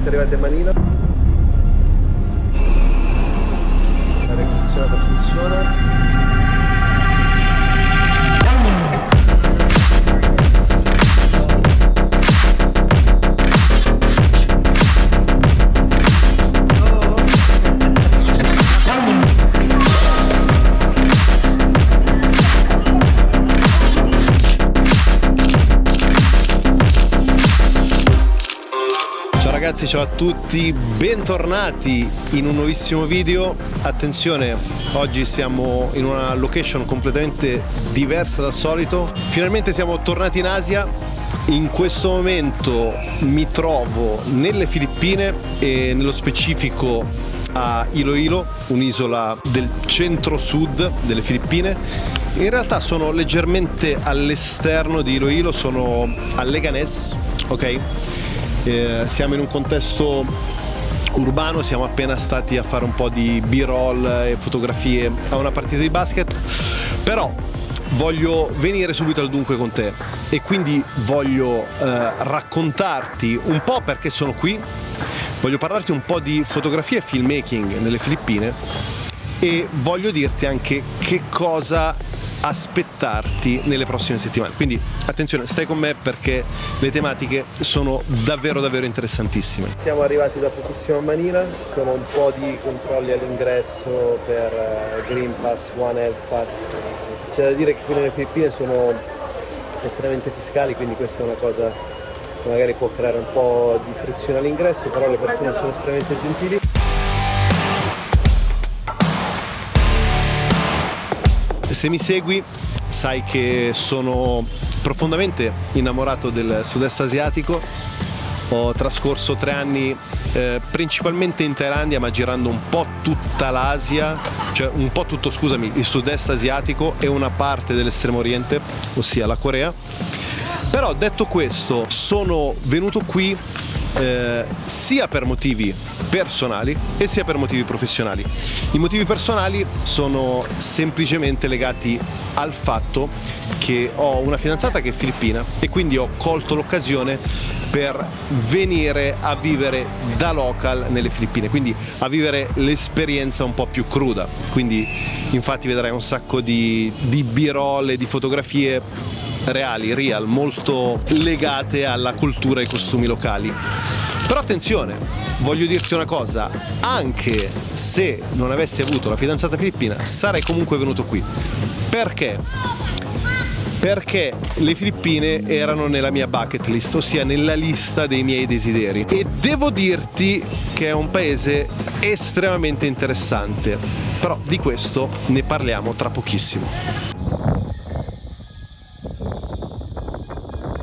finalmente arrivati a Manila. L'aria condizionata funziona. Ragazzi, ciao a tutti, bentornati in un nuovissimo video. Attenzione, oggi siamo in una location completamente diversa dal solito. Finalmente siamo tornati in Asia. In questo momento mi trovo nelle Filippine e nello specifico a Iloilo, un'isola del centro-sud delle Filippine. In realtà sono leggermente all'esterno di Iloilo, sono a Leganés, ok? Eh, siamo in un contesto urbano, siamo appena stati a fare un po' di b-roll e fotografie a una partita di basket, però voglio venire subito al dunque con te e quindi voglio eh, raccontarti un po' perché sono qui, voglio parlarti un po' di fotografia e filmmaking nelle Filippine e voglio dirti anche che cosa aspettarti nelle prossime settimane. Quindi attenzione, stai con me perché le tematiche sono davvero davvero interessantissime. Siamo arrivati da pochissimo a Manila, sono un po' di controlli all'ingresso per eh, Green Pass, One Health Pass. C'è da dire che qui nelle Filippine sono estremamente fiscali, quindi questa è una cosa che magari può creare un po' di frizione all'ingresso, però le persone sono estremamente gentili. Se mi segui sai che sono profondamente innamorato del sud-est asiatico. Ho trascorso tre anni eh, principalmente in Thailandia, ma girando un po' tutta l'Asia, cioè un po' tutto, scusami, il sud-est asiatico e una parte dell'estremo oriente, ossia la Corea. Però detto questo, sono venuto qui eh, sia per motivi personali e sia per motivi professionali. I motivi personali sono semplicemente legati al fatto che ho una fidanzata che è filippina e quindi ho colto l'occasione per venire a vivere da local nelle Filippine, quindi a vivere l'esperienza un po' più cruda. Quindi infatti vedrai un sacco di, di birole, di fotografie reali, real, molto legate alla cultura e ai costumi locali. Però attenzione, voglio dirti una cosa, anche se non avessi avuto la fidanzata filippina, sarei comunque venuto qui. Perché? Perché le Filippine erano nella mia bucket list, ossia nella lista dei miei desideri. E devo dirti che è un paese estremamente interessante. Però di questo ne parliamo tra pochissimo.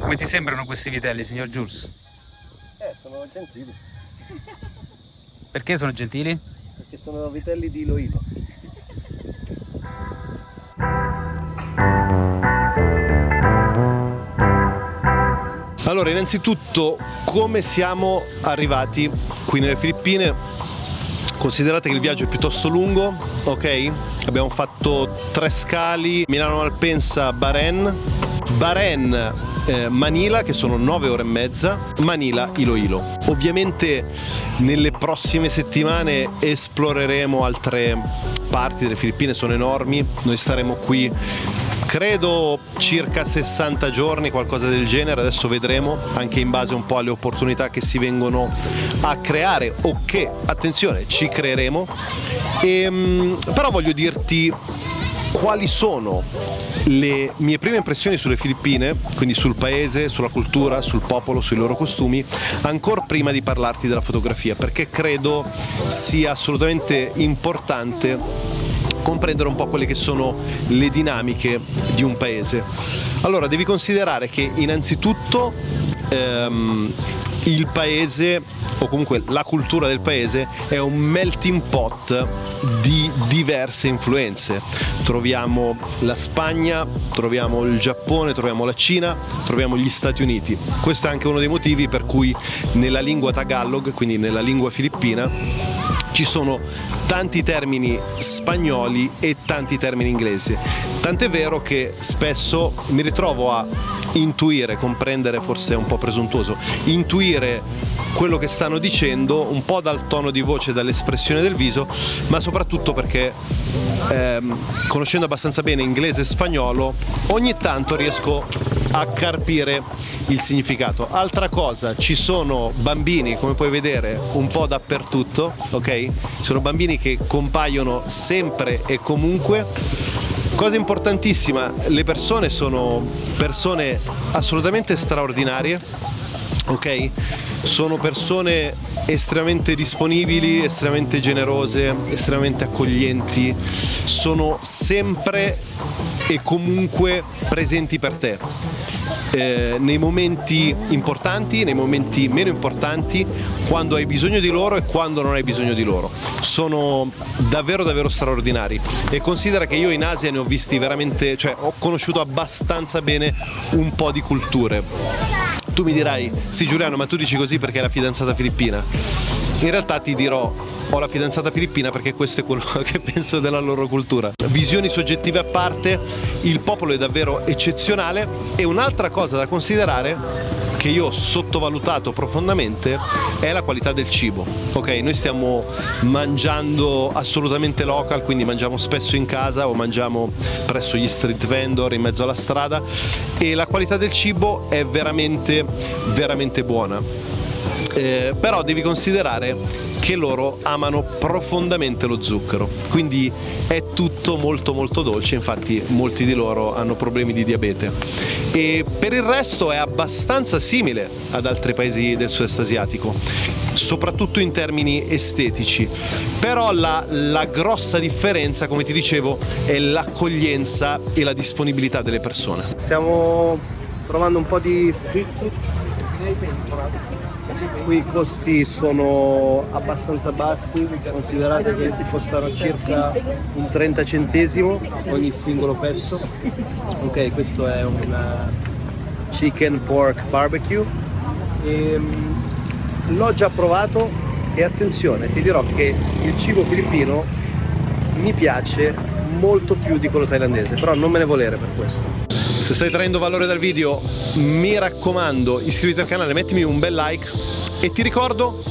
Come ti sembrano questi vitelli, signor Jules? Sono gentili. Perché sono gentili? Perché sono vitelli di Iloilo. Allora, innanzitutto, come siamo arrivati qui nelle Filippine? Considerate che il viaggio è piuttosto lungo, ok? Abbiamo fatto tre scali, Milano Malpensa, Bahrain. Bahrain eh, Manila che sono 9 ore e mezza, Manila Iloilo. Ovviamente nelle prossime settimane esploreremo altre parti delle Filippine, sono enormi, noi staremo qui credo circa 60 giorni, qualcosa del genere, adesso vedremo anche in base un po' alle opportunità che si vengono a creare o che, attenzione, ci creeremo. E, ehm, però voglio dirti quali sono le mie prime impressioni sulle Filippine, quindi sul paese, sulla cultura, sul popolo, sui loro costumi, ancora prima di parlarti della fotografia, perché credo sia assolutamente importante comprendere un po' quelle che sono le dinamiche di un paese. Allora, devi considerare che innanzitutto ehm, il paese o comunque la cultura del paese è un melting pot di diverse influenze. Troviamo la Spagna, troviamo il Giappone, troviamo la Cina, troviamo gli Stati Uniti. Questo è anche uno dei motivi per cui nella lingua tagalog, quindi nella lingua filippina, ci sono tanti termini spagnoli e tanti termini inglesi. Tant'è vero che spesso mi ritrovo a intuire, comprendere forse è un po' presuntuoso, intuire quello che stanno dicendo, un po' dal tono di voce, dall'espressione del viso, ma soprattutto perché ehm, conoscendo abbastanza bene inglese e spagnolo, ogni tanto riesco a carpire il significato. Altra cosa, ci sono bambini, come puoi vedere, un po' dappertutto, ok? Sono bambini che compaiono sempre e comunque. Cosa importantissima, le persone sono persone assolutamente straordinarie, ok? Sono persone estremamente disponibili, estremamente generose, estremamente accoglienti, sono sempre e comunque presenti per te. Eh, nei momenti importanti, nei momenti meno importanti, quando hai bisogno di loro e quando non hai bisogno di loro. Sono davvero davvero straordinari e considera che io in Asia ne ho visti veramente, cioè ho conosciuto abbastanza bene un po' di culture tu mi dirai, sì Giuliano, ma tu dici così perché è la fidanzata filippina. In realtà ti dirò, ho la fidanzata filippina perché questo è quello che penso della loro cultura. Visioni soggettive a parte, il popolo è davvero eccezionale e un'altra cosa da considerare che io ho sottovalutato profondamente è la qualità del cibo. Ok, noi stiamo mangiando assolutamente local, quindi mangiamo spesso in casa o mangiamo presso gli street vendor in mezzo alla strada e la qualità del cibo è veramente veramente buona. Eh, però devi considerare che loro amano profondamente lo zucchero, quindi è tutto molto molto dolce, infatti molti di loro hanno problemi di diabete. E per il resto è abbastanza simile ad altri paesi del sud-est asiatico, soprattutto in termini estetici, però la, la grossa differenza, come ti dicevo, è l'accoglienza e la disponibilità delle persone. Stiamo provando un po' di street food Qui i costi sono abbastanza bassi, considerate che costano circa un 30 centesimo ogni singolo pezzo. Ok, questo è un uh, chicken pork barbecue. E, um, l'ho già provato e attenzione, ti dirò che il cibo filippino mi piace molto più di quello thailandese, però non me ne volere per questo. Se stai traendo valore dal video, mi raccomando, iscriviti al canale, mettimi un bel like e ti ricordo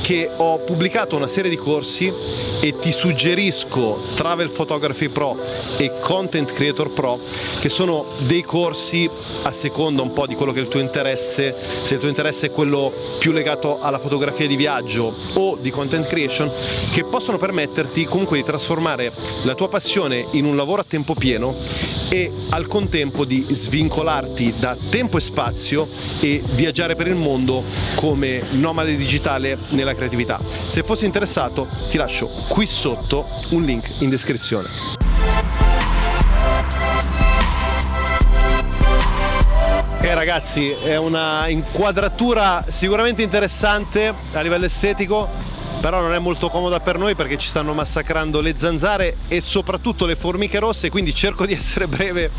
che ho pubblicato una serie di corsi e ti suggerisco Travel Photography Pro e Content Creator Pro che sono dei corsi a seconda un po' di quello che è il tuo interesse. Se il tuo interesse è quello più legato alla fotografia di viaggio o di content creation che possono permetterti comunque di trasformare la tua passione in un lavoro a tempo pieno e al contempo di svincolarti da tempo e spazio e viaggiare per il mondo come nomade digitale nella creatività. Se fossi interessato ti lascio qui sotto un link in descrizione. Eh ragazzi, è una inquadratura sicuramente interessante a livello estetico, però non è molto comoda per noi perché ci stanno massacrando le zanzare e soprattutto le formiche rosse, quindi cerco di essere breve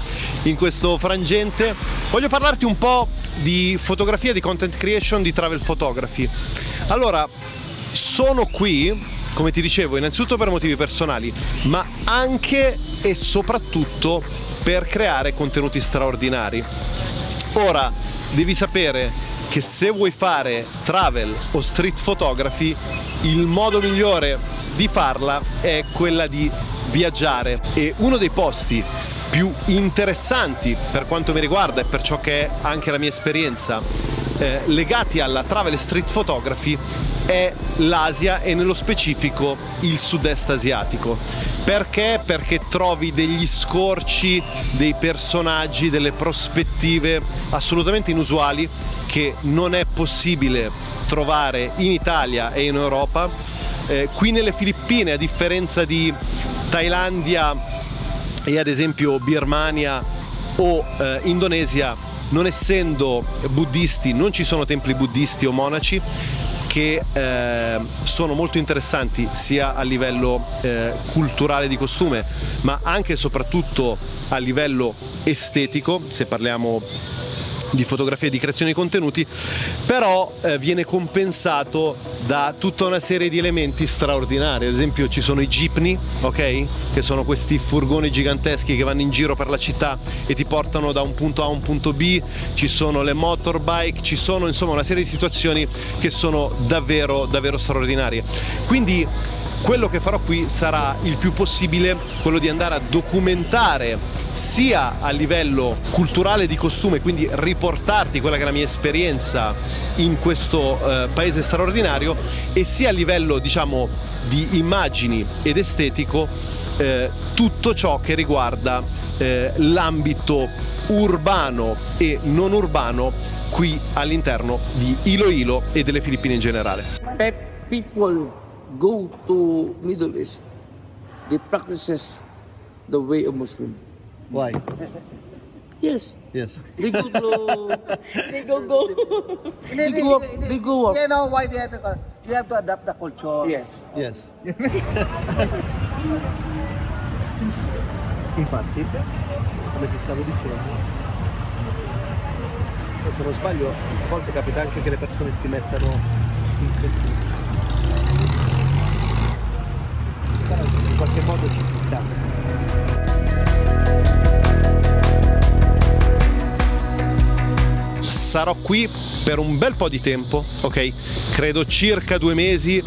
in questo frangente. Voglio parlarti un po' di fotografia, di content creation, di travel photography. Allora, sono qui, come ti dicevo, innanzitutto per motivi personali, ma anche e soprattutto per creare contenuti straordinari. Ora, devi sapere che se vuoi fare travel o street photography, il modo migliore di farla è quella di viaggiare. E uno dei posti più interessanti per quanto mi riguarda e per ciò che è anche la mia esperienza eh, legati alla travel street photography è l'Asia e nello specifico il sud-est asiatico. Perché? Perché trovi degli scorci, dei personaggi, delle prospettive assolutamente inusuali che non è possibile trovare in Italia e in Europa. Eh, qui nelle Filippine, a differenza di Thailandia e ad esempio Birmania o eh, Indonesia, non essendo buddisti non ci sono templi buddisti o monaci che eh, sono molto interessanti sia a livello eh, culturale di costume ma anche e soprattutto a livello estetico se parliamo di fotografia e di creazione di contenuti, però eh, viene compensato da tutta una serie di elementi straordinari. Ad esempio ci sono i jeepney, ok? Che sono questi furgoni giganteschi che vanno in giro per la città e ti portano da un punto A a un punto B, ci sono le motorbike, ci sono insomma una serie di situazioni che sono davvero davvero straordinarie. Quindi quello che farò qui sarà il più possibile quello di andare a documentare sia a livello culturale di costume, quindi riportarti quella che è la mia esperienza in questo eh, paese straordinario, e sia a livello diciamo di immagini ed estetico eh, tutto ciò che riguarda eh, l'ambito urbano e non urbano qui all'interno di Iloilo e delle Filippine in generale. People go to Middle East, they practices the way of Muslim. Why? Yes. Yes. They go to They go go. they go up, they go up. You know why they have to, you have to adapt the culture. Yes. Yes. Infatti, come ti stavo dicendo, se non sbaglio, a volte capita anche che le persone si mettano in Però insomma, in qualche modo ci si sta. Sarò qui per un bel po' di tempo, ok? Credo circa due mesi,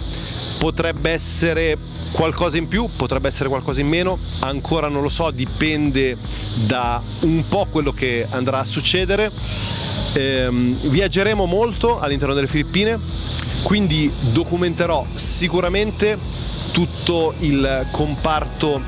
potrebbe essere qualcosa in più, potrebbe essere qualcosa in meno, ancora non lo so, dipende da un po' quello che andrà a succedere. Ehm, viaggeremo molto all'interno delle Filippine, quindi documenterò sicuramente tutto il comparto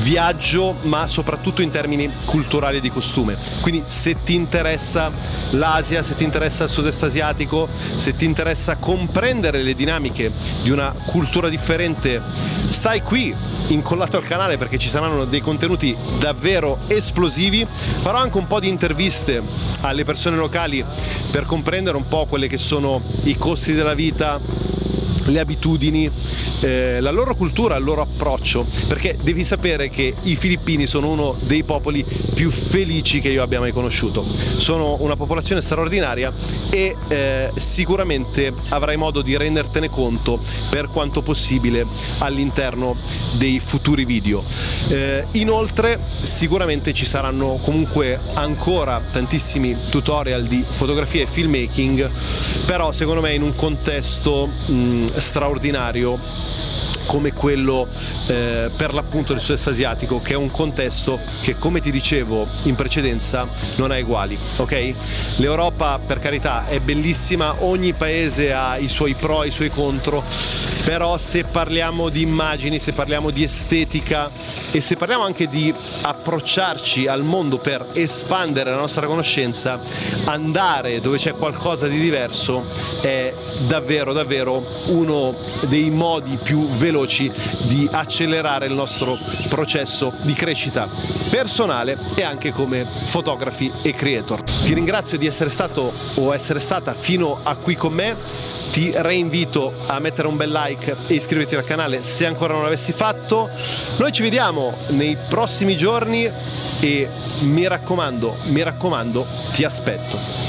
viaggio, ma soprattutto in termini culturali e di costume. Quindi se ti interessa l'Asia, se ti interessa il sud-est asiatico, se ti interessa comprendere le dinamiche di una cultura differente, stai qui incollato al canale perché ci saranno dei contenuti davvero esplosivi. Farò anche un po' di interviste alle persone locali per comprendere un po' quelli che sono i costi della vita, le abitudini, eh, la loro cultura, il loro approccio, perché devi sapere che i filippini sono uno dei popoli più felici che io abbia mai conosciuto. Sono una popolazione straordinaria e eh, sicuramente avrai modo di rendertene conto per quanto possibile all'interno dei futuri video. Eh, inoltre sicuramente ci saranno comunque ancora tantissimi tutorial di fotografia e filmmaking, però secondo me in un contesto mh, straordinario come quello eh, per l'appunto del sud-est asiatico, che è un contesto che, come ti dicevo in precedenza, non ha uguali. ok? L'Europa, per carità, è bellissima, ogni paese ha i suoi pro e i suoi contro, però se parliamo di immagini, se parliamo di estetica e se parliamo anche di approcciarci al mondo per espandere la nostra conoscenza, andare dove c'è qualcosa di diverso è davvero, davvero uno dei modi più veloci di accelerare il nostro processo di crescita personale e anche come fotografi e creator. Ti ringrazio di essere stato o essere stata fino a qui con me. Ti reinvito a mettere un bel like e iscriverti al canale se ancora non l'avessi fatto. Noi ci vediamo nei prossimi giorni e mi raccomando, mi raccomando, ti aspetto.